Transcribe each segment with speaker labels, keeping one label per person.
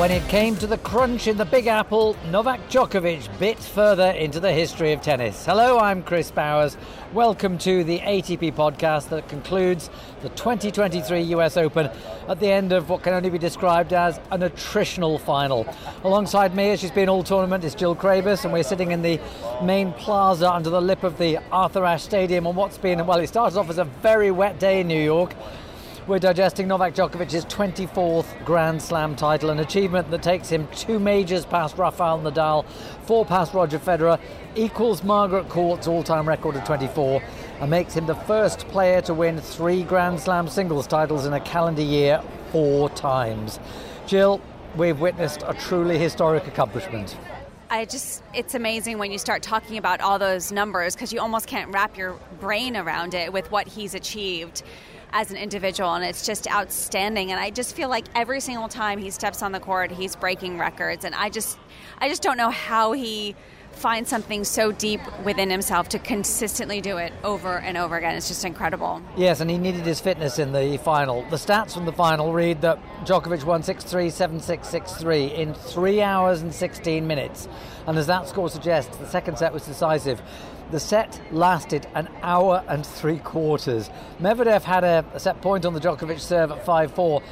Speaker 1: When it came to the crunch in the Big Apple, Novak Djokovic bit further into the history of tennis. Hello, I'm Chris Bowers. Welcome to the ATP podcast that concludes the 2023 US Open at the end of what can only be described as an attritional final. Alongside me, as she's been all tournament, is Jill Craybas, and we're sitting in the main plaza under the lip of the Arthur Ashe Stadium on what's been, well, it started off as a very wet day in New York. We're digesting Novak Djokovic's 24th Grand Slam title, an achievement that takes him two majors past Rafael Nadal, four past Roger Federer, equals Margaret Court's all-time record of 24, and makes him the first player to win three Grand Slam singles titles in a calendar year four times. Jill, we've witnessed a truly historic accomplishment.
Speaker 2: I just, it's amazing when you start talking about all those numbers because you almost can't wrap your brain around it with what he's achieved as an individual, and it's just outstanding. And I just feel like every single time he steps on the court, he's breaking records, and I just, I just don't know how he finds something so deep within himself to consistently do it over and over again. It's just incredible.
Speaker 1: Yes, and he needed his fitness in the final. The stats from the final read that Djokovic won 6 3, 7 6, 6 3 in 3 hours and 16 minutes. And as that score suggests, the second set was decisive. The set lasted an hour and three quarters. Medvedev had a, set point on the Djokovic serve at 5 4.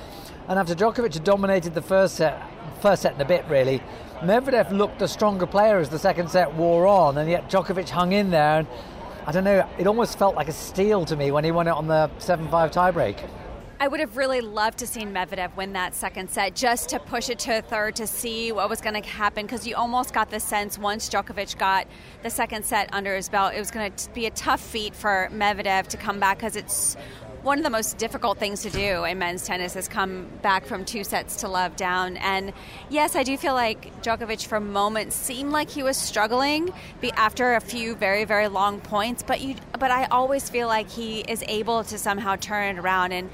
Speaker 1: And after Djokovic had dominated the first set, first set in a bit really, Medvedev looked a stronger player as the second set wore on, and yet Djokovic hung in there. And I don't know, it almost felt like a steal to me when he won it on the 7 5 tiebreak.
Speaker 2: I would have really loved to see Medvedev win that second set just to push it to a third to see what was going to happen because you almost got the sense once Djokovic got the second set under his belt, it was going to be a tough feat for Medvedev to come back because it's one of the most difficult things to do in men's tennis is come back from two sets to love down. And yes, I do feel like Djokovic for moments seemed like he was struggling after a few very very long points, but you but I always feel like he is able to somehow turn it around and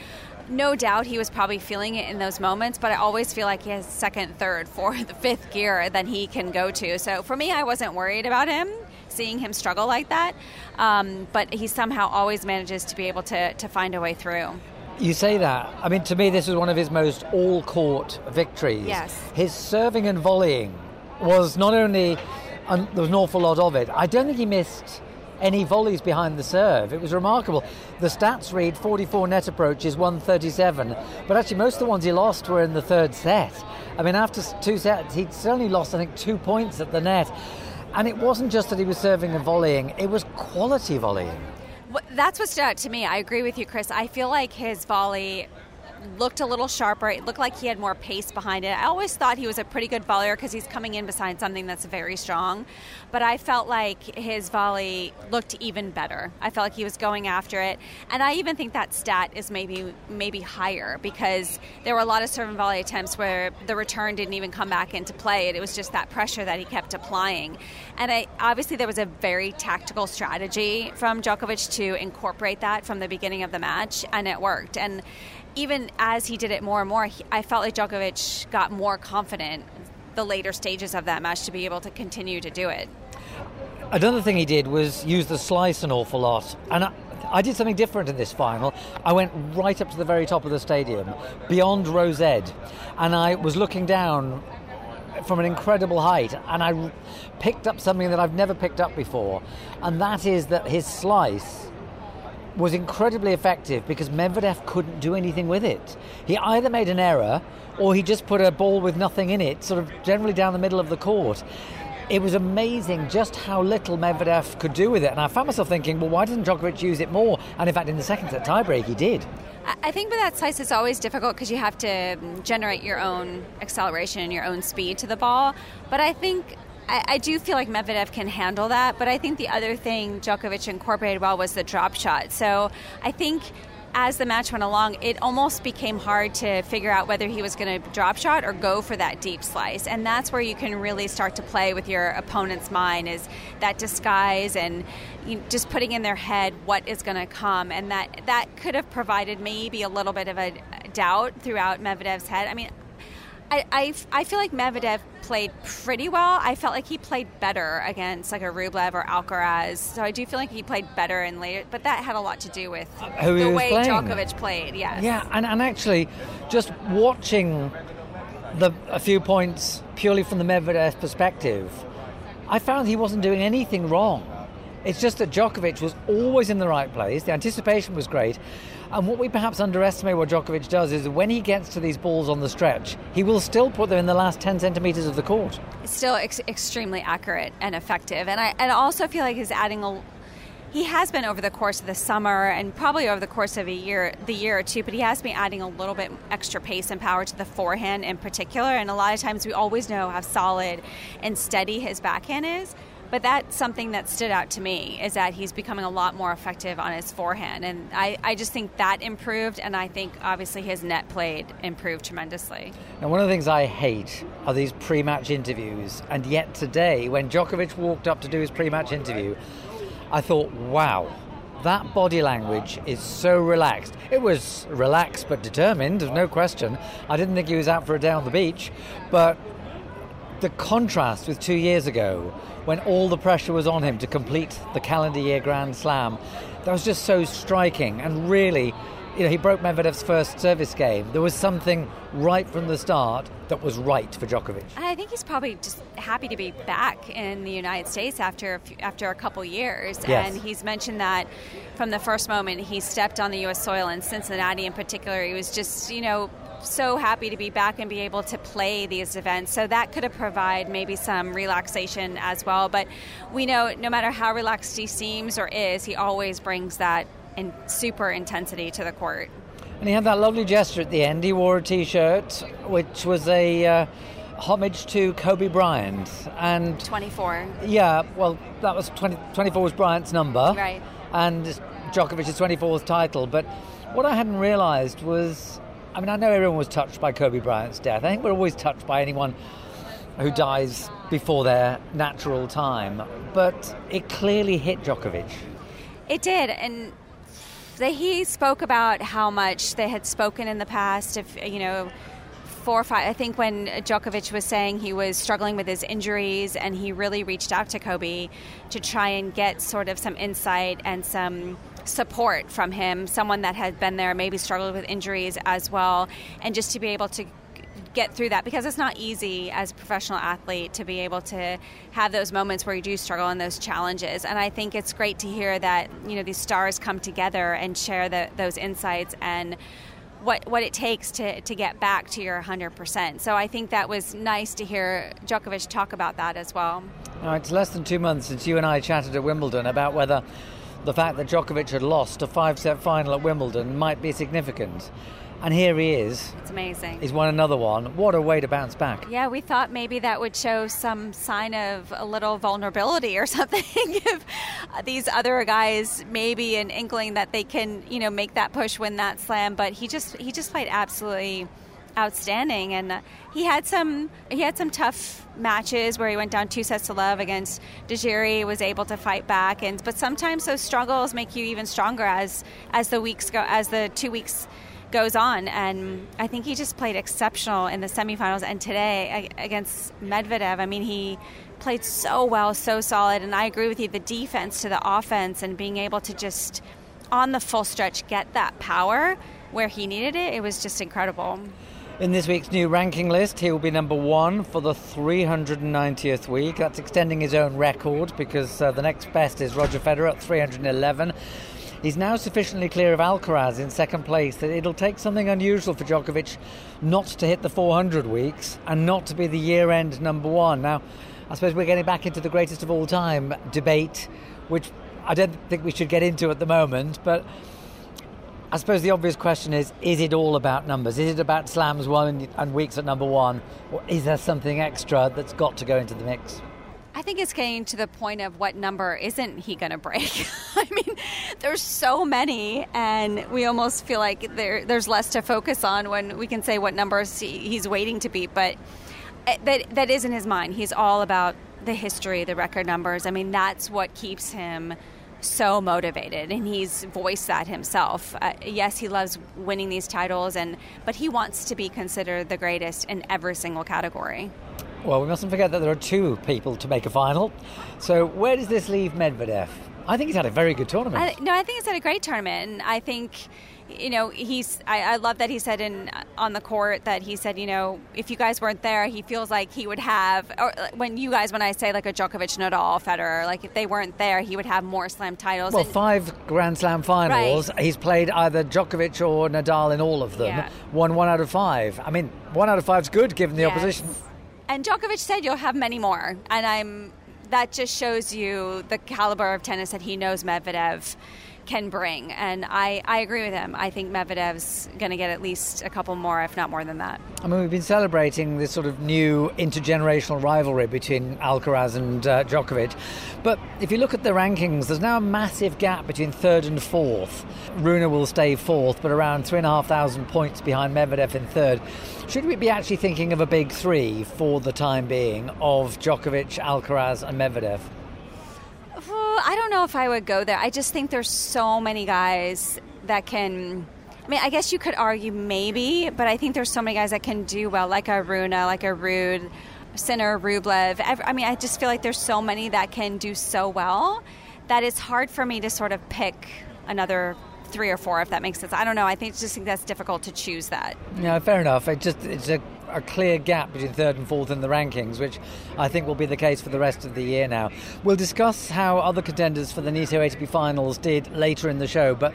Speaker 2: no doubt he was probably feeling it in those moments, but I always feel like he has second, third, fourth, fifth gear that he can go to. So for me, I wasn't worried about him seeing him struggle like that, um, but he somehow always manages to be able to, to find a way through.
Speaker 1: You say that. I mean, to me, this was one of his most all court victories.
Speaker 2: Yes.
Speaker 1: His serving and volleying was not only, um, there was an awful lot of it, I don't think he missed any volleys behind the serve. It was remarkable. The stats read 44 net approaches, 137, but actually most of the ones he lost were in the third set. I mean, after two sets, he'd certainly lost, I think, two points at the net. And it wasn't just that he was serving and volleying, it was quality volleying.
Speaker 2: That's what stood out to me. I agree with you, Chris. I feel like his volley looked a little sharper. It looked like he had more pace behind it. I always thought he was a pretty good volleyer because he's coming in beside something that's very strong. But I felt like his volley looked even better. I felt like he was going after it, and I even think that stat is maybe maybe higher because there were a lot of serve and volley attempts where the return didn't even come back into play. It was just that pressure that he kept applying, and I, obviously there was a very tactical strategy from Djokovic to incorporate that from the beginning of the match, and it worked. And even as he did it more and more, he, I felt like Djokovic got more confident the later stages of that match to be able to continue to do it.
Speaker 1: Another thing he did was use the slice an awful lot. And I, I did something different in this final. I went right up to the very top of the stadium, beyond Rose Ed, and I was looking down from an incredible height, and I picked up something that I've never picked up before, and that is that his slice was incredibly effective because Medvedev couldn't do anything with it. He either made an error or he just put a ball with nothing in it, sort of generally down the middle of the court. It was amazing just how little Medvedev could do with it. And I found myself thinking, well, why didn't Djokovic use it more? And in fact, in the second set tiebreak, he did.
Speaker 2: I think with that slice, it's always difficult because you have to generate your own acceleration and your own speed to the ball. But I think I, I, do feel like Medvedev can handle that, but I think the other thing Djokovic incorporated well was the drop shot. So I think as the match went along, it almost became hard to figure out whether he was going to drop shot or go for that deep slice. And that's where you can really start to play with your opponent's mind is that disguise and just putting in their head what is going to come. And that, that could have provided maybe a little bit of a doubt throughout Medvedev's head. I mean, I, I, I, feel like Medvedev played pretty well. I felt like he played better against like a Rublev or Alcaraz. So I do feel like he played better in later, but that had a lot to do with
Speaker 1: uh,
Speaker 2: the way
Speaker 1: playing.
Speaker 2: Djokovic played. Yes.
Speaker 1: Yeah, and, and actually, just watching the, a few points purely from the Medvedev perspective, I found he wasn't doing anything wrong. It's just that Djokovic was always in the right place. The anticipation was great. And what we perhaps underestimate what Djokovic does is when he gets to these balls on the stretch, he will still put them in the last 10 centimetres of the court.
Speaker 2: Still ex- extremely accurate and effective. And I, and also feel like he's adding a, he has been over the course of the summer and probably over the course of a year, the year or two, but he has been adding a little bit extra pace and power to the forehand in particular. And a lot of times we always know how solid and steady his backhand is. But that's something that stood out to me is that he's becoming a lot more effective on his forehand. And I, I just think that improved, and I think obviously his net played improved tremendously.
Speaker 1: Now, one of the things I hate are these pre match interviews. And yet today, when Djokovic walked up to do his pre match interview, I thought, wow, that body language is so relaxed. It was relaxed but determined, no question. I didn't think he was out for a day on the beach, but the contrast with two years ago when all the pressure was on him to complete the calendar year Grand Slam. That was just so striking and really you know, he broke Medvedev's first service game. There was something right from the start that was right for Djokovic.
Speaker 2: I think he's probably just happy to be back in the United States after after a couple years.
Speaker 1: Yes.
Speaker 2: And he's mentioned that from the first moment he stepped on the U.S. soil in Cincinnati, in particular, he was just you know so happy to be back and be able to play these events. So that could have provided maybe some relaxation as well. But we know no matter how relaxed he seems or is, he always brings that in super intensity to the court.
Speaker 1: And he had that lovely gesture at the end. He wore a T-shirt, which was a uh, homage to Kobe Bryant. And
Speaker 2: 24.
Speaker 1: Yeah, well, that was 20, 24 was Bryant's number.
Speaker 2: Right.
Speaker 1: And Djokovic's 24th title. But what I hadn't realised was I mean, I know everyone was touched by Kobe Bryant's death. I think we're always touched by anyone who dies before their natural time. But it clearly hit Djokovic.
Speaker 2: It did. And he spoke about how much they had spoken in the past. If, you know, four or five. I think when Djokovic was saying he was struggling with his injuries, and he really reached out to Kobe to try and get sort of some insight and some support from him, someone that had been there, maybe struggled with injuries as well, and just to be able to get through that because it's not easy as a professional athlete to be able to have those moments where you do struggle and those challenges. And I think it's great to hear that you know these stars come together and share the, those insights and what what it takes to, to get back to your 100%. So I think that was nice to hear Djokovic talk about that as well.
Speaker 1: Now, it's less than two months since you and I chatted at Wimbledon about whether the fact that Djokovic had lost a five set final at Wimbledon might be significant. And here he is.
Speaker 2: It's amazing.
Speaker 1: He's won another one. What a way to bounce back.
Speaker 2: Yeah, we thought maybe that would show some sign of a little vulnerability or something. if uh, these other guys maybe an inkling that they can, you know, make that push, win that slam. But he just he just played absolutely outstanding, and he had some he had some tough matches where he went down two sets to love against Djere, was able to fight back, and but sometimes those struggles make you even stronger as as the weeks go as the two weeks goes on. And I think he just played exceptional in the semifinals and today against Medvedev. I mean, he played so well, so solid, and I agree with you. The defense to the offense and being able to just on the full stretch get that power where he needed it, it was just incredible.
Speaker 1: In this week's new ranking list, he will be number one for the 390th week. That's extending his own record because uh, the next best is Roger Federer at 311. He's now sufficiently clear of Alcaraz in second place that it'll take something unusual for Djokovic not to hit the 400 weeks and not to be the year end number one. Now, I suppose we're getting back into the greatest of all time debate, which I don't think we should get into at the moment, but I suppose the obvious question is is it all about numbers? Is it about slams one and weeks at number one? Or is there something extra that's got to go into the mix?
Speaker 2: I think it's getting to the point of what number isn't he going to break? I mean, there's so many, and we almost feel like there, there's less to focus on when we can say what numbers he, he's waiting to beat. But eh, that that is in his mind. He's all about the history, the record numbers. I mean, that's what keeps him so motivated and he's voiced that himself. Uh, yes he loves winning these titles and but he wants to be considered the greatest in every single category.
Speaker 1: Well we mustn't forget that there are two people to make a final. So where does this leave medvedev I think he's had a very good tournament.
Speaker 2: I, no, I think he's had a great tournament. And I think, you know, he's. I, I, love that he said in on the court that he said, you know, if you guys weren't there, he feels like he would have. Or when you guys, when I say like a Djokovic, Nadal, Federer, like if they weren't there, he would have more Slam titles.
Speaker 1: Well,
Speaker 2: and,
Speaker 1: five Grand Slam finals. Right. He's played either Djokovic or Nadal in all of them. Yeah. Won one out of five. I mean, one out of five is good given the yes. opposition.
Speaker 2: And Djokovic said you'll have many more, and I'm that just shows you the caliber of tennis that he knows Medvedev can bring. And I, I agree with him. I think Medvedev's going to get at least a couple more, if not more than that.
Speaker 1: I mean, we've been celebrating this sort of new intergenerational rivalry between Alcaraz and uh, Djokovic. But if you look at the rankings, there's now a massive gap between third and fourth. Rune will stay fourth, but around 3,500 points behind Medvedev in third. Should we be actually thinking of a big three for the time being of Djokovic, Alcaraz, and Medvedev?
Speaker 2: I don't know if I would go there. I just think there's so many guys that can. I mean, I guess you could argue maybe, but I think there's so many guys that can do well, like a Rune, like a Ruud, Sinner, Rublev. I mean, I just feel like there's so many that can do so well that it's hard for me to sort of pick another three or four, if that makes sense. I don't know. I think just think that's difficult to choose that.
Speaker 1: Yeah, fair enough. It just it's a, a clear gap between third and fourth in the rankings, which I think will be the case for the rest of the year now. We'll discuss how other contenders for the Nitto ATP finals did later in the show, but.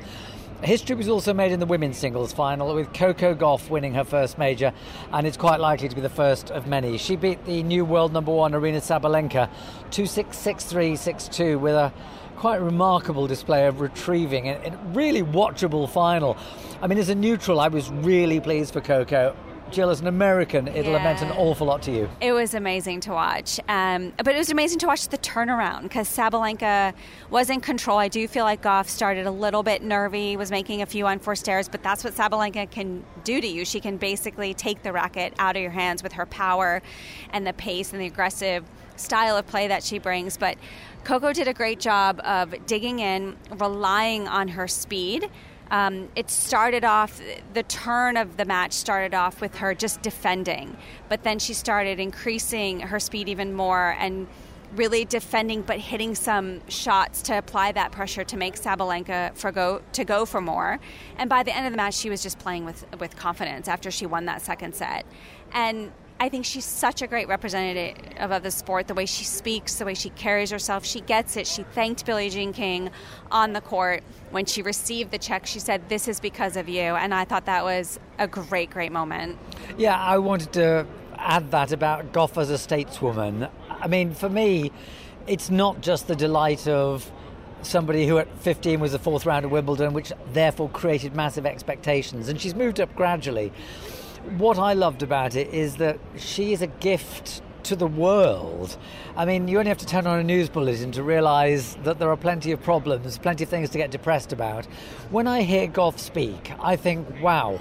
Speaker 1: History was also made in the women's singles final with Coco Gauff winning her first major, and it's quite likely to be the first of many. She beat the new world number one Aryna Sabalenka 2 6 6 3 6 2 with a quite remarkable display of retrieving and really watchable final. I mean, as a neutral, I was really pleased for Coco. Jill, as an American, it'll yeah. have meant an awful lot to you.
Speaker 2: It was amazing to watch. Um, but it was amazing to watch the turnaround because Sabalenka was in control. I do feel like Gauff started a little bit nervy, was making a few unforced errors, but that's what Sabalenka can do to you. She can basically take the racket out of your hands with her power and the pace and the aggressive style of play that she brings. But Coco did a great job of digging in, relying on her speed. Um, it started off, the turn of the match started off with her just defending, but then she started increasing her speed even more and really defending but hitting some shots to apply that pressure to make Sabalenka for go to go for more. And by the end of the match she was just playing with with confidence after she won that second set. And I think she's such a great representative of the sport. The way she speaks, the way she carries herself, she gets it. She thanked Billie Jean King on the court when she received the check. She said, "This is because of you," and I thought that was a great, great moment.
Speaker 1: Yeah, I wanted to add that about Gauff as a stateswoman. I mean, for me, it's not just the delight of somebody who at 15 was the fourth round of Wimbledon, which therefore created massive expectations, and she's moved up gradually what I loved about it is that she is a gift to the world. I mean, you only have to turn on a news bulletin to realise that there are plenty of problems, plenty of things to get depressed about. When I hear Gauff speak, I think, wow,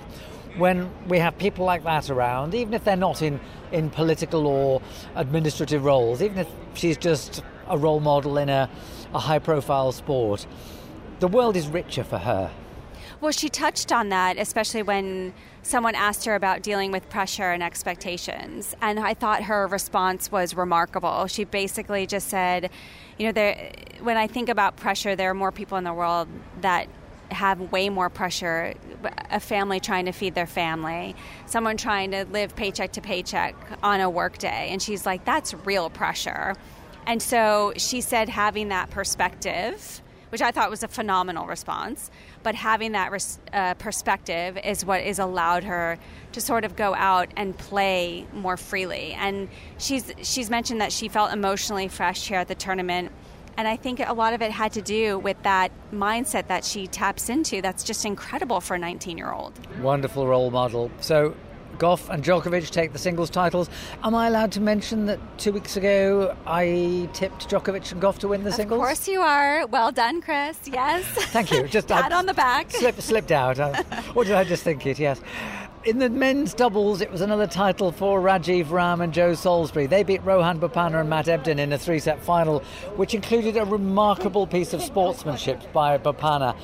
Speaker 1: when we have people like that around, even if they're not in, in political or administrative roles, even if she's just a role model in a, a high profile sport, the world is richer for her.
Speaker 2: Well, she touched on that, especially when someone asked her about dealing with pressure and expectations. And I thought her response was remarkable. She basically just said, you know, there, when I think about pressure, there are more people in the world that have way more pressure a family trying to feed their family someone trying to live paycheck to paycheck on a work day and she's like that's real pressure and so she said having that perspective which I thought was a phenomenal response. But having that res- uh, perspective is what has allowed her to sort of go out and play more freely. And she's she's mentioned that she felt emotionally fresh here at the tournament. And I think a lot of it had to do with that mindset that she taps into. That's just incredible for a 19 year old.
Speaker 1: Wonderful role model. So, Gauff and Djokovic take the singles titles. Am I allowed to mention that two weeks ago I tipped Djokovic and Gauff to win the
Speaker 2: of
Speaker 1: singles?
Speaker 2: Of course you are. Well done, Chris. Yes.
Speaker 1: Thank you.
Speaker 2: Just pat uh, on the back.
Speaker 1: Slip, slipped out. Uh, or did I just think it? Yes. In the men's doubles, it was another title for Rajeev Ram and Joe Salisbury. They beat Rohan Bopanna and Matt Ebden in a three set final, which included a remarkable piece of sportsmanship by Bopanna.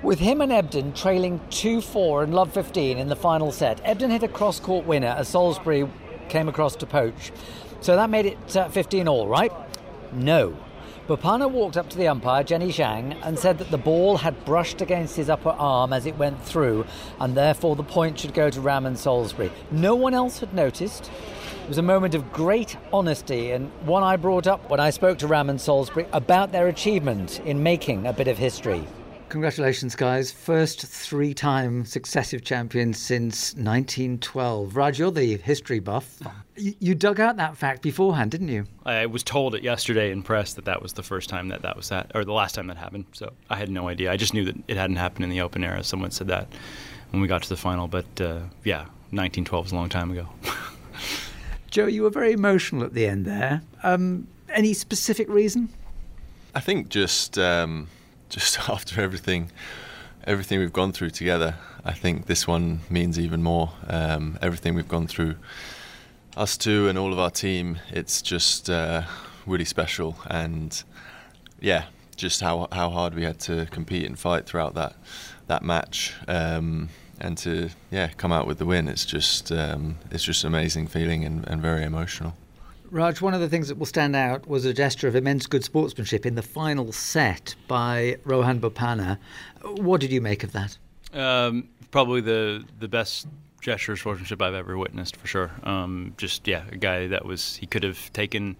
Speaker 1: With him and Ebden trailing 2 4 and love 15 in the final set, Ebden hit a cross court winner as Salisbury came across to poach. So that made it uh, 15 all, right? No. Bopanna walked up to the umpire, Jenny Zhang, and said that the ball had brushed against his upper arm as it went through, and therefore the point should go to Raman Salisbury. No one else had noticed. It was a moment of great honesty, and one I brought up when I spoke to Raman Salisbury about their achievement in making a bit of history. Congratulations, guys. First three time successive champions since 1912. Raj, you're the history buff. You, you, dug out that fact beforehand, didn't you?
Speaker 3: I was told it yesterday in press that that was the first time that that was that, or the last time that happened. So I had no idea. I just knew that it hadn't happened in the open era. Someone said that when we got to the final. But uh, yeah, 1912 is a long time ago.
Speaker 1: Joe, you were very emotional at the end there. Um, any specific reason?
Speaker 4: I think just um, just after everything everything we've gone through together, I think this one means even more. Um, everything we've gone through, us two and all of our team, it's just uh, really special. And yeah, just how how hard we had to compete and fight throughout that that match. Um, and to yeah come out with the win, it's just um, it's just an amazing feeling and, and very emotional.
Speaker 1: Raj, one of the things that will stand out was a gesture of immense good sportsmanship in the final set by Rohan Bopanna. What did you make of that?
Speaker 3: Um, probably the the best gesture of sportsmanship I've ever witnessed, for sure. Um, just yeah, a guy that was he could have taken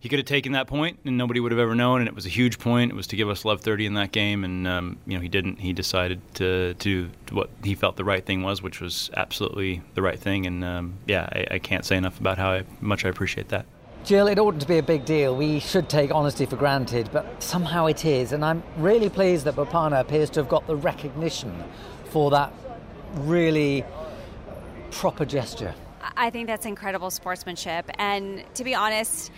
Speaker 3: he could have taken that point and nobody would have ever known. And it was a huge point. It was to give us love 30 in that game. And, um, you know, he didn't. He decided to, to do what he felt the right thing was, which was absolutely the right thing. And, um, yeah, I, I, can't say enough about how I, much I appreciate that.
Speaker 1: Jill, it oughtn't to be a big deal. We should take honesty for granted, but somehow it is. And I'm really pleased that Bopanna appears to have got the recognition for that really proper gesture.
Speaker 2: I think that's incredible sportsmanship. And to be honest,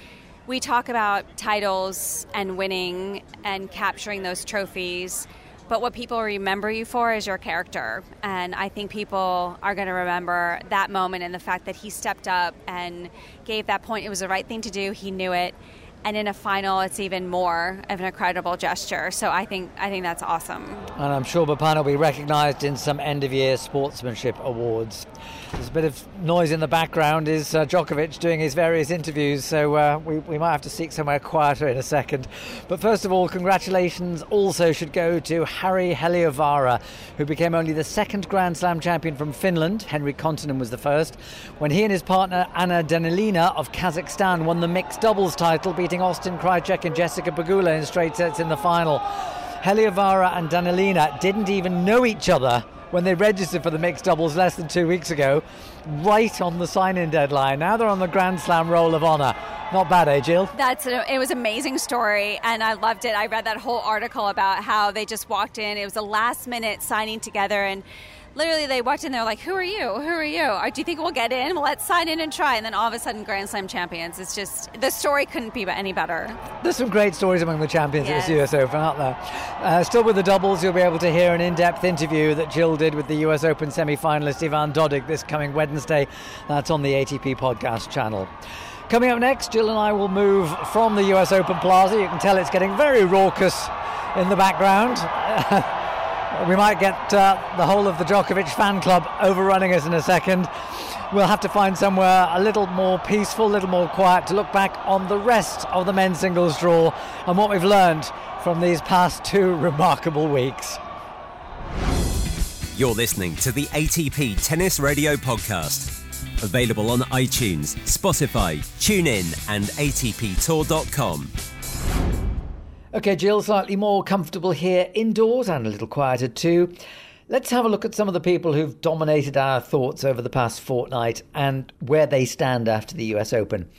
Speaker 2: we talk about titles and winning and capturing those trophies, but what people remember you for is your character. And I think people are going to remember that moment and the fact that he stepped up and gave that point. It was the right thing to do, he knew it. And in a final it's even more of an incredible gesture. So i think i think that's awesome.
Speaker 1: And i'm sure Bopanna will be recognized in some end of year sportsmanship awards there's a bit of noise in the background is uh, Djokovic doing his various interviews so uh, we, we might have to seek somewhere quieter in a second but first of all congratulations also should go to Harry Heliövaara who became only the second Grand Slam champion from Finland Henri Kontinen was the first when he and his partner Anna Danilina of Kazakhstan won the mixed doubles title beating Austin Krajicek and Jessica Pegula in straight sets in the final. Heliövaara and Danilina didn't even know each other when they registered for the mixed doubles less than two weeks ago, right on the sign-in deadline. Now they're on the Grand Slam Roll of Honour. Not bad, eh, Jill?
Speaker 2: That's a, it was an amazing story, and I loved it. I read that whole article about how they just walked in. It was a last-minute signing together, and literally they walked in there like, "Who are you? Who are you? Do you think we'll get in? Well, let's sign in and try." And then all of a sudden, Grand Slam champions. It's just the story couldn't be any better.
Speaker 1: There's some great stories among the champions yes. at the US Open, aren't there? Uh, still with the doubles, you'll be able to hear an in-depth interview that Jill did with the US Open semi-finalist Ivan Dodig this coming Wednesday. That's on the ATP podcast channel. Coming up next, Jill and I will move from the US Open Plaza. You can tell it's getting very raucous in the background. We might get uh, the whole of the Djokovic fan club overrunning us in a second. We'll have to find somewhere a little more peaceful, a little more quiet to look back on the rest of the men's singles draw and what we've learned from these past two remarkable weeks.
Speaker 5: You're listening to the ATP Tennis Radio Podcast. Available on iTunes, Spotify, TuneIn, and ATPTour.com.
Speaker 1: Okay, Jill, slightly more comfortable here indoors and a little quieter too. Let's have a look at some of the people who've dominated our thoughts over the past fortnight and where they stand after the US Open.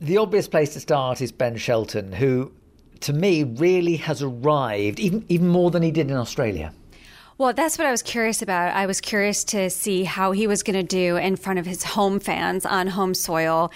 Speaker 1: The obvious place to start is Ben Shelton, who, to me, really has arrived, even, even more than he did in Australia.
Speaker 2: Well, that's what I was curious about. I was curious to see how he was going to do in front of his home fans on home soil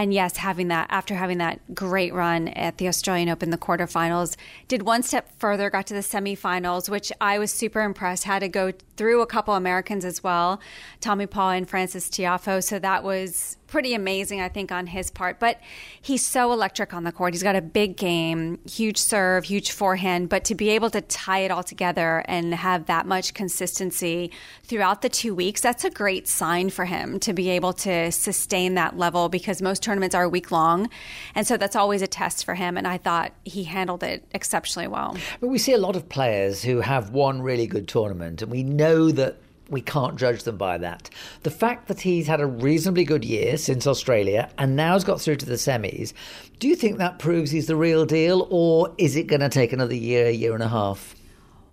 Speaker 2: and yes, having that after having that great run at the Australian Open, the quarterfinals, did one step further, got to the semifinals, which I was super impressed. Had to go through a couple Americans as well, Tommy Paul and Frances Tiafoe. So that was pretty amazing, I think, on his part. But he's so electric on the court. He's got a big game, huge serve, huge forehand. But to be able to tie it all together and have that much consistency throughout the two weeks, that's a great sign for him to be able to sustain that level because most tournaments are a week long. And so that's always a test for him. And I thought he handled it exceptionally well.
Speaker 1: But we see a lot of players who have one really good tournament, and we know that we can't judge them by that. The fact that he's had a reasonably good year since Australia and now has got through to the semis, do you think that proves he's the real deal, or is it going to take another year, year and a half?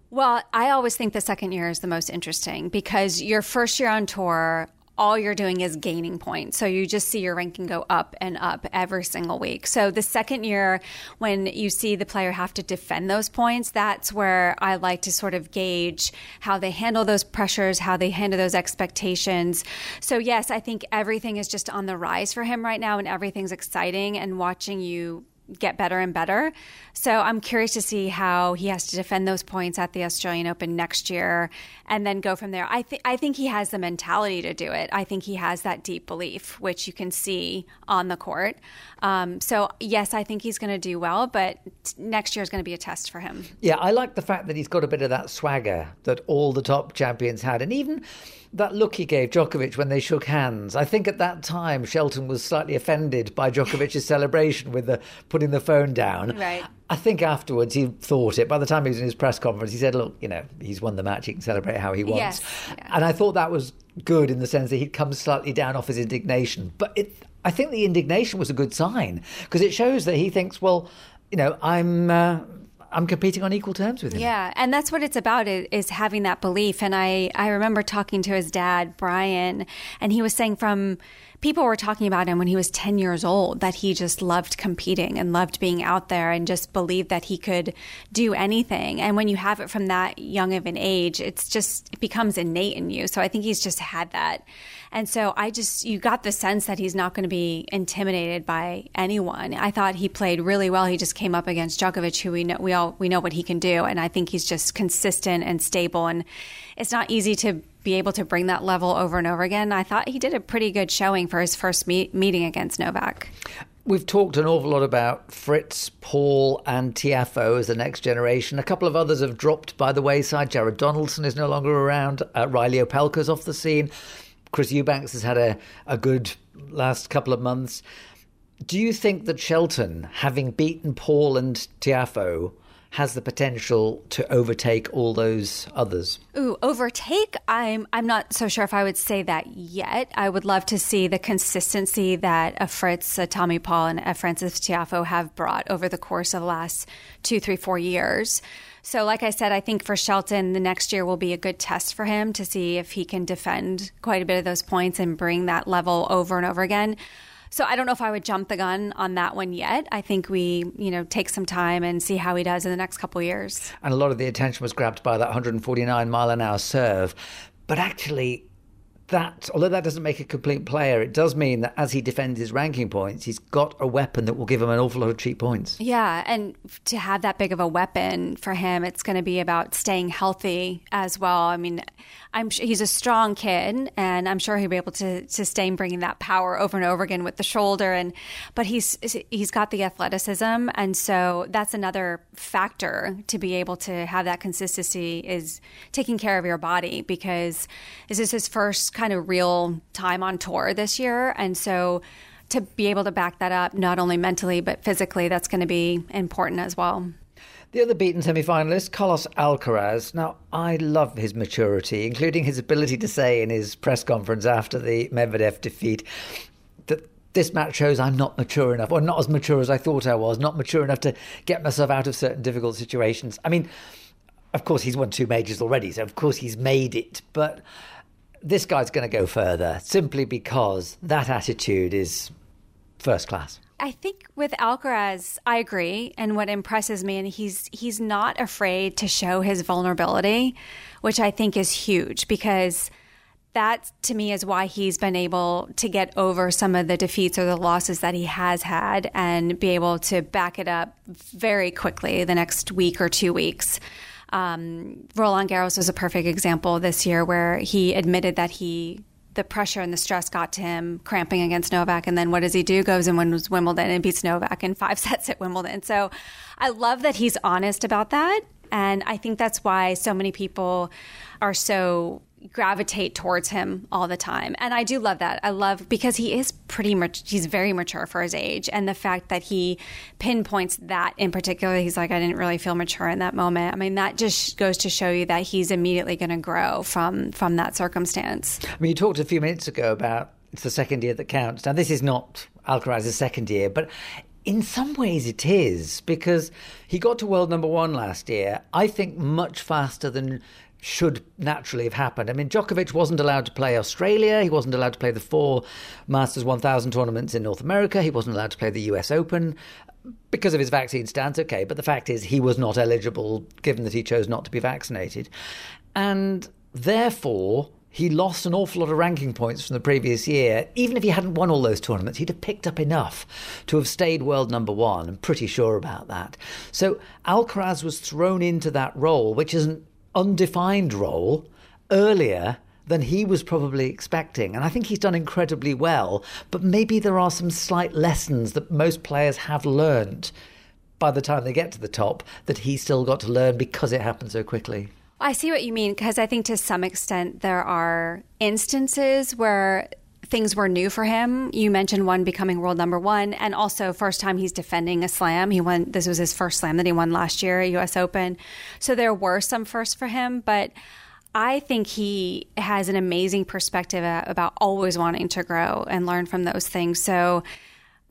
Speaker 2: Well, I always think the second year is the most interesting because your first year on tour, all you're doing is gaining points. So you just see your ranking go up and up every single week. So the second year, when you see the player have to defend those points, that's where I like to sort of gauge how they handle those pressures, how they handle those expectations. So, yes, I think everything is just on the rise for him right now and everything's exciting and watching you get better and better. So I'm curious to see how he has to defend those points at the Australian Open next year and then go from there. I think I think he has the mentality to do it. I think he has that deep belief, which you can see on the court. Um, so yes, I think he's going to do well, but next year is going to be a test for him.
Speaker 1: Yeah, I like the fact that he's got a bit of that swagger that all the top champions had, and even that look he gave Djokovic when they shook hands. I think at that time Shelton was slightly offended by Djokovic's celebration with the putting the phone down.
Speaker 2: Right.
Speaker 1: I think afterwards he thought it. By the time he was in his press conference, he said, "Look, you know, he's won the match. He can celebrate how he wants."
Speaker 2: Yes, yeah.
Speaker 1: And I thought that was good in the sense that he'd come slightly down off his indignation. But it, I think the indignation was a good sign because it shows that he thinks, well, you know, I'm. Uh, I'm competing on equal terms with him.
Speaker 2: Yeah, and that's what it's about is, is, having that belief. And I, I remember talking to his dad, Brian, and he was saying from people were talking about him when he was 10 years old that he just loved competing and loved being out there and just believed that he could do anything. And when you have it from that young of an age, it's just, it becomes innate in you. So I think he's just had that. And so I just, you got the sense that he's not going to be intimidated by anyone. I thought he played really well. He just came up against Djokovic, who we know, we all, we know what he can do. And I think he's just consistent and stable. And it's not easy to be able to bring that level over and over again. I thought he did a pretty good showing for his first meet, meeting against Novak.
Speaker 1: We've talked an awful lot about Fritz, Paul, and Tiafoe as the next generation. A couple of others have dropped by the wayside. Jared Donaldson is no longer around. Uh, Reilly Opelka's off the scene. Chris Eubanks has had a, a good last couple of months. Do you think that Shelton, having beaten Paul and Tiafoe, has the potential to overtake all those others?
Speaker 2: Ooh, overtake? I'm I'm not so sure if I would say that yet. I would love to see the consistency that a Fritz, a uh, Tommy Paul, and a Frances Tiafoe have brought over the course of the last two, three, four years. So, like I said, I think for Shelton, the next year will be a good test for him to see if he can defend quite a bit of those points and bring that level over and over again. So I don't know if I would jump the gun on that one yet. I think we, you know, take some time and see how he does in the next couple years.
Speaker 1: And a lot of the attention was grabbed by that 149 mile an hour serve. But actually, that, although that doesn't make a complete player, it does mean that as he defends his ranking points, he's got a weapon that will give him an awful lot of cheap points.
Speaker 2: Yeah, and to have that big of a weapon for him, it's going to be about staying healthy as well. I mean, I'm sure he's a strong kid, and I'm sure he'll be able to sustain bringing that power over and over again with the shoulder. And but he's he's got the athleticism, and so that's another factor to be able to have that consistency is taking care of your body because this is his first kind of real time on tour this year, and so to be able to back that up not only mentally but physically, that's going to be important as well.
Speaker 1: The other beaten semi finalist, Carlos Alcaraz. Now, I love his maturity, including his ability to say in his press conference after the Medvedev defeat that this match shows I'm not mature enough, or not as mature as I thought I was, not mature enough to get myself out of certain difficult situations. I mean, of course, he's won two majors already, so of course he's made it, but this guy's going to go further simply because that attitude is first class.
Speaker 2: I think with Alcaraz, I agree. And what impresses me, and he's he's not afraid to show his vulnerability, which I think is huge because that to me is why he's been able to get over some of the defeats or the losses that he has had and be able to back it up very quickly the next week or two weeks. Um, Roland Garros was a perfect example this year where he admitted that he the pressure and the stress got to him, cramping against Novak. And then what does he do? Goes and wins Wimbledon and beats Novak in five sets at Wimbledon. So I love that he's honest about that. And I think that's why so many people are so gravitate towards him all the time. And I do love that. I love because he is pretty much he's very mature for his age and the fact that he pinpoints that in particular he's like I didn't really feel mature in that moment. I mean that just goes to show you that he's immediately going to grow from from that circumstance.
Speaker 1: I mean you talked a few minutes ago about it's the second year that counts. Now this is not Alcaraz's second year, but in some ways it is because he got to world number 1 last year. I think much faster than should naturally have happened. I mean, Djokovic wasn't allowed to play Australia. He wasn't allowed to play the four Masters 1000 tournaments in North America. He wasn't allowed to play the US Open because of his vaccine stance, okay. But the fact is, he was not eligible given that he chose not to be vaccinated. And therefore, he lost an awful lot of ranking points from the previous year. Even if he hadn't won all those tournaments, he'd have picked up enough to have stayed world number one. I'm pretty sure about that. So Alcaraz was thrown into that role, which isn't undefined role earlier than he was probably expecting. And I think he's done incredibly well. But maybe there are some slight lessons that most players have learned by the time they get to the top that he still got to learn because it happened so quickly.
Speaker 2: I see what you mean because I think to some extent there are instances where things were new for him. You mentioned one becoming world number one, and also first time he's defending a slam. He won. This was his first slam that he won last year, U.S. Open. So there were some firsts for him, but. I think he has an amazing perspective about always wanting to grow and learn from those things. So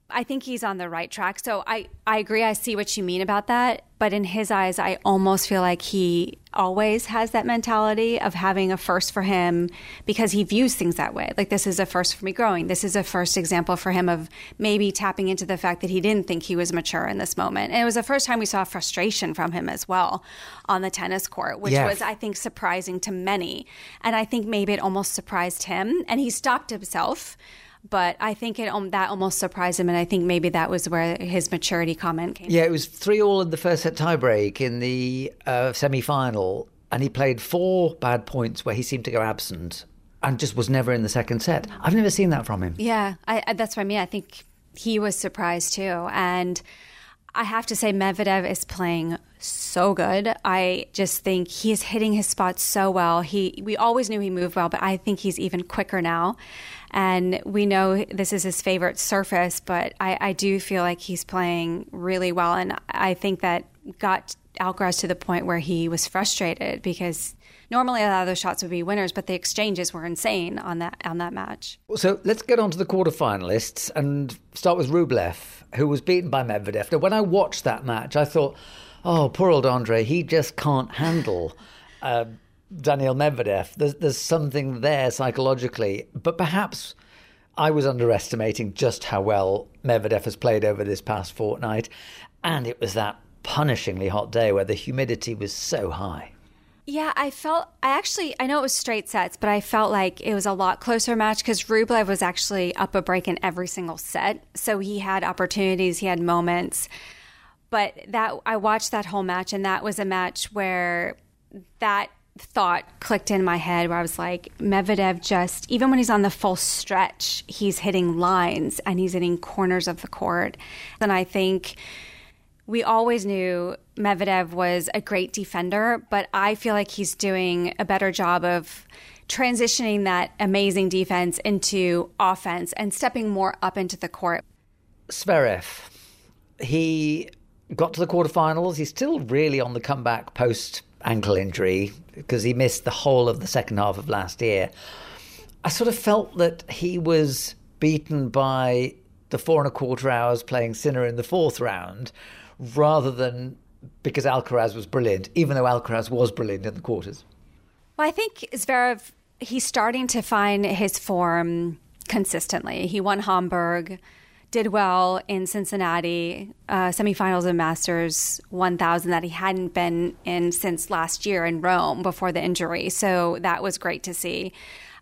Speaker 2: I think he's on the right track. So I, I agree. I see what you mean about that. But in his eyes, I almost feel like he always has that mentality of having a first for him because he views things that way. Like, this is a first for me growing. This is a first example for him of maybe tapping into the fact that he didn't think he was mature in this moment. And it was the first time we saw frustration from him as well on the tennis court, which yes. was, I think, surprising to many. And I think maybe it almost surprised him. And he stopped himself but I think it um, that almost surprised him, and I think maybe that was where his maturity comment came.
Speaker 1: Yeah, it was three all in the first set tiebreak in the uh, semi final, and he played four bad points where he seemed to go absent and just was never in the second set. I've never seen that from him.
Speaker 2: Yeah, I, I, that's what I mean. I think he was surprised too, and I have to say Medvedev is playing so good. I just think he's hitting his spots so well. He we always knew he moved well, but I think he's even quicker now. And we know this is his favorite surface, but I, I do feel like he's playing really well. And I think that got Alcaraz to the point where he was frustrated because normally a lot of those shots would be winners, but the exchanges were insane on that on that match.
Speaker 1: So let's get on to the quarterfinalists and start with Rublev, who was beaten by Medvedev. Now, when I watched that match, I thought, oh, poor old Andrey, he just can't handle. Uh, Daniil Medvedev. There's, there's something there psychologically, but perhaps I was underestimating just how well Medvedev has played over this past fortnight, and it was that punishingly hot day where the humidity was so high.
Speaker 2: Yeah, I felt, I actually, I know it was straight sets, but I felt like it was a lot closer match because Rublev was actually up a break in every single set. So he had opportunities, he had moments. But that, I watched that whole match, and that was a match where that thought clicked in my head where I was like, Medvedev just, even when he's on the full stretch, he's hitting lines and he's hitting corners of the court. And I think we always knew Medvedev was a great defender, but I feel like he's doing a better job of transitioning that amazing defense into offense and stepping more up into the court.
Speaker 1: Zverev, he got to the quarterfinals. He's still really on the comeback post ankle injury because he missed the whole of the second half of last year. I sort of felt that he was beaten by the four and a quarter hours playing Sinner in the fourth round rather than because Alcaraz was brilliant, even though Alcaraz was brilliant in the quarters.
Speaker 2: Well, I think Zverev, he's starting to find his form consistently. He won Hamburg did well in Cincinnati, uh, semifinals and Masters 1000 that he hadn't been in since last year in Rome before the injury. So that was great to see.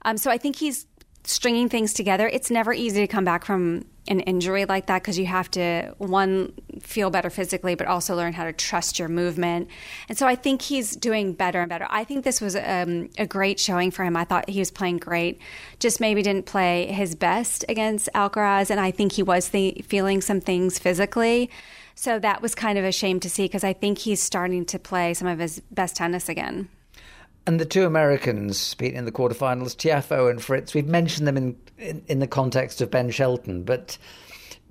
Speaker 2: Um, so I think he's stringing things together. It's never easy to come back from an injury like that because you have to one feel better physically but also learn how to trust your movement. And so i think he's doing better and better. I think this was um, a great showing for him. I thought he was playing great. Just maybe didn't play his best against alcaraz and i think he was th- feeling some things physically. So that was kind of a shame to see because i think he's starting to play some of his best tennis again
Speaker 1: and the two Americans beaten in the quarterfinals, Tiafoe and Fritz, we've mentioned them in, in, in the context of Ben Shelton, but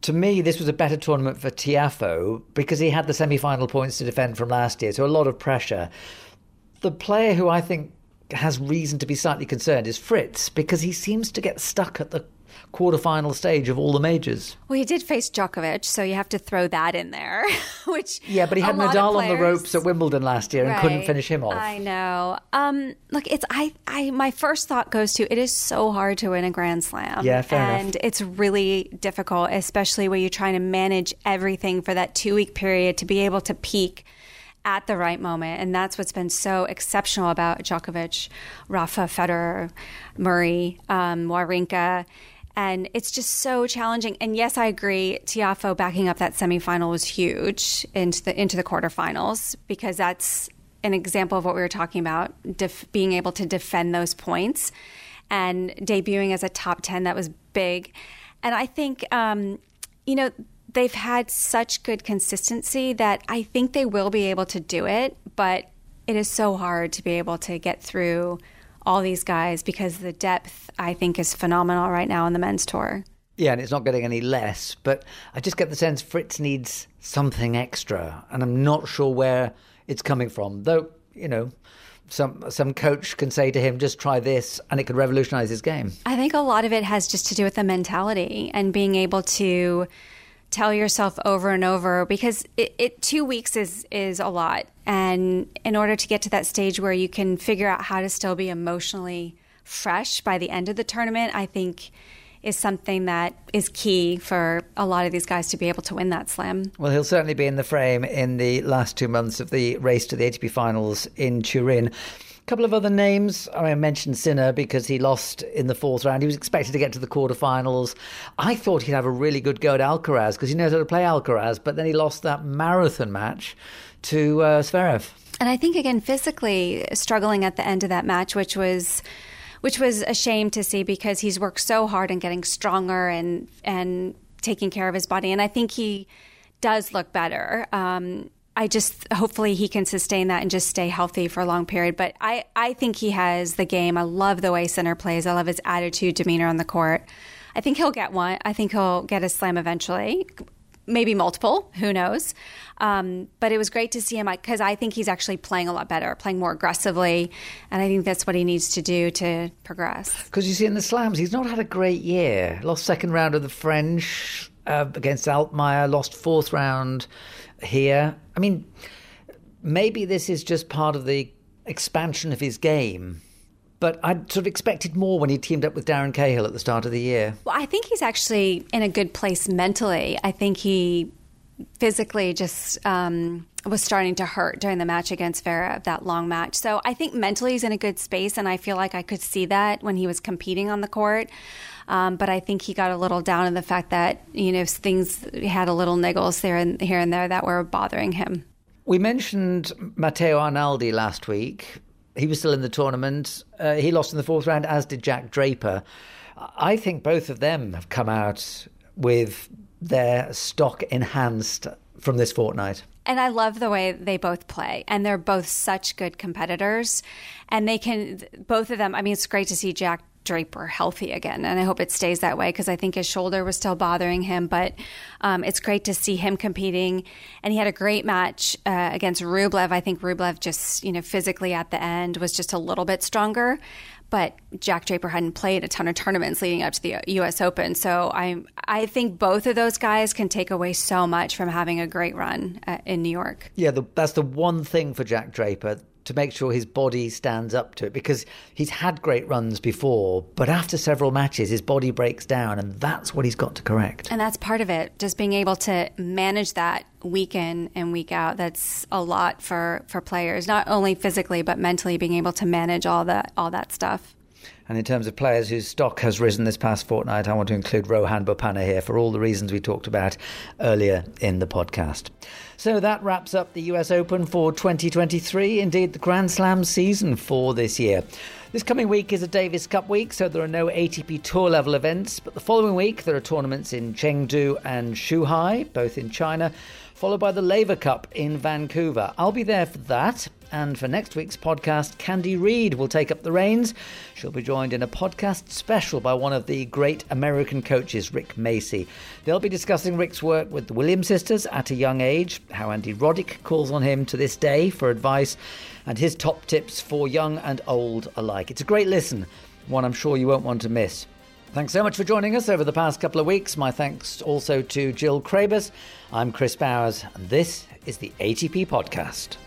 Speaker 1: to me, this was a better tournament for Tiafoe because he had the semi final points to defend from last year, so a lot of pressure. The player who I think has reason to be slightly concerned is Fritz because he seems to get stuck at the quarterfinal stage of all the majors.
Speaker 2: Well, he did face Djokovic, so you have to throw that in there. Which
Speaker 1: yeah, but he had Nadal on the ropes at Wimbledon last year and
Speaker 2: right.
Speaker 1: couldn't finish him off.
Speaker 2: I know. Um, look, it's I, I. My first thought goes to it is so hard to win a Grand Slam.
Speaker 1: Yeah, fair
Speaker 2: and
Speaker 1: enough.
Speaker 2: it's really difficult, especially when you're trying to manage everything for that two week period to be able to peak at the right moment. And that's what's been so exceptional about Djokovic, Rafa, Federer, Murray, um, Wawrinka. And it's just so challenging. And yes, I agree. Tiafoe backing up that semifinal was huge into the into the quarterfinals because that's an example of what we were talking about, def- being able to defend those points and debuting as a top ten. That was big. And I think, um, you know, they've had such good consistency that I think they will be able to do it. But it is so hard to be able to get through all these guys because the depth I think is phenomenal right now on the men's tour.
Speaker 1: Yeah, and it's not getting any less, but I just get the sense Fritz needs something extra, and I'm not sure where it's coming from. Though, you know, some some coach can say to him, just try this, and it could revolutionize his game.
Speaker 2: I think a lot of it has just to do with the mentality and being able to tell yourself over and over because it, it, two weeks is is a lot. And in order to get to that stage where you can figure out how to still be emotionally fresh by the end of the tournament i think is something that is key for a lot of these guys to be able to win that slam.
Speaker 1: Well he'll certainly be in the frame in the last two months of the race to the atp finals in turin a couple of other names. I, mean, I mentioned Sinner because he lost in the fourth round. He was expected to get to the quarterfinals. I thought he'd have a really good go at Alcaraz because he knows how to play Alcaraz, but then he lost that marathon match to uh.
Speaker 2: And I think again physically struggling at the end of that match, which was which was a shame to see because he's worked so hard and getting stronger and and taking care of his body. And I think he does look better. Um, I just hopefully he can sustain that and just stay healthy for a long period. But I, I think he has the game. I love the way Sinner plays. I love his attitude, demeanor on the court. I think he'll get one. I think he'll get a slam eventually, maybe multiple. Who knows? Um, but it was great to see him because I think he's actually playing a lot better, playing more aggressively, and I think that's what he needs to do to progress.
Speaker 1: Because you see, in the slams, he's not had a great year. Lost second round of the French uh, against Altmaier. Lost fourth round here. I mean, maybe this is just part of the expansion of his game. But I'd sort of expected more when he teamed up with Darren Cahill at the start of the year.
Speaker 2: Well, I think he's actually in a good place mentally. I think he physically just um, was starting to hurt during the match against Vera, that long match. So I think mentally he's in a good space, and I feel like I could see that when he was competing on the court. Um, but I think he got a little down in the fact that you know things had a little niggles there and here and there that were bothering him.
Speaker 1: We mentioned Matteo Arnaldi last week. He was still in the tournament. Uh, he lost in the fourth round, as did Jack Draper. I think both of them have come out with their stock enhanced from this fortnight.
Speaker 2: And I love the way they both play. And they're both such good competitors. And they can, both of them, I mean, it's great to see Jack Draper healthy again. And I hope it stays that way because I think his shoulder was still bothering him. But um, it's great to see him competing. And he had a great match uh, against Rublev. I think Rublev just, you know, physically at the end was just a little bit stronger. But Jack Draper hadn't played a ton of tournaments leading up to the U.S. Open, so I I think both of those guys can take away so much from having a great run uh, in New York.
Speaker 1: Yeah, the, that's the one thing for Jack Draper to make sure his body stands up to it because he's had great runs before, but after several matches, his body breaks down, and that's what he's got to correct.
Speaker 2: And that's part of it, just being able to manage that week in and week out. That's a lot for, for players, not only physically but mentally, being able to manage all that all that stuff.
Speaker 1: And in terms of players whose stock has risen this past fortnight, I want to include Rohan Bopanna here for all the reasons we talked about earlier in the podcast. So that wraps up the US Open for 2023, indeed the Grand Slam season for this year. This coming week is a Davis Cup week, so there are no ATP Tour level events, but the following week there are tournaments in Chengdu and Zhuhai, both in China, followed by the Laver Cup in Vancouver. I'll be there for that. And for next week's podcast, Candy Reid will take up the reins. She'll be joined in a podcast special by one of the great American coaches, Rick Macci. They'll be discussing Rick's work with the Williams sisters at a young age, how Andy Roddick calls on him to this day for advice, and his top tips for young and old alike. It's a great listen, one I'm sure you won't want to miss. Thanks so much for joining us over the past couple of weeks. My thanks also to Jill Craybas. I'm Chris Bowers, and this is the ATP Podcast.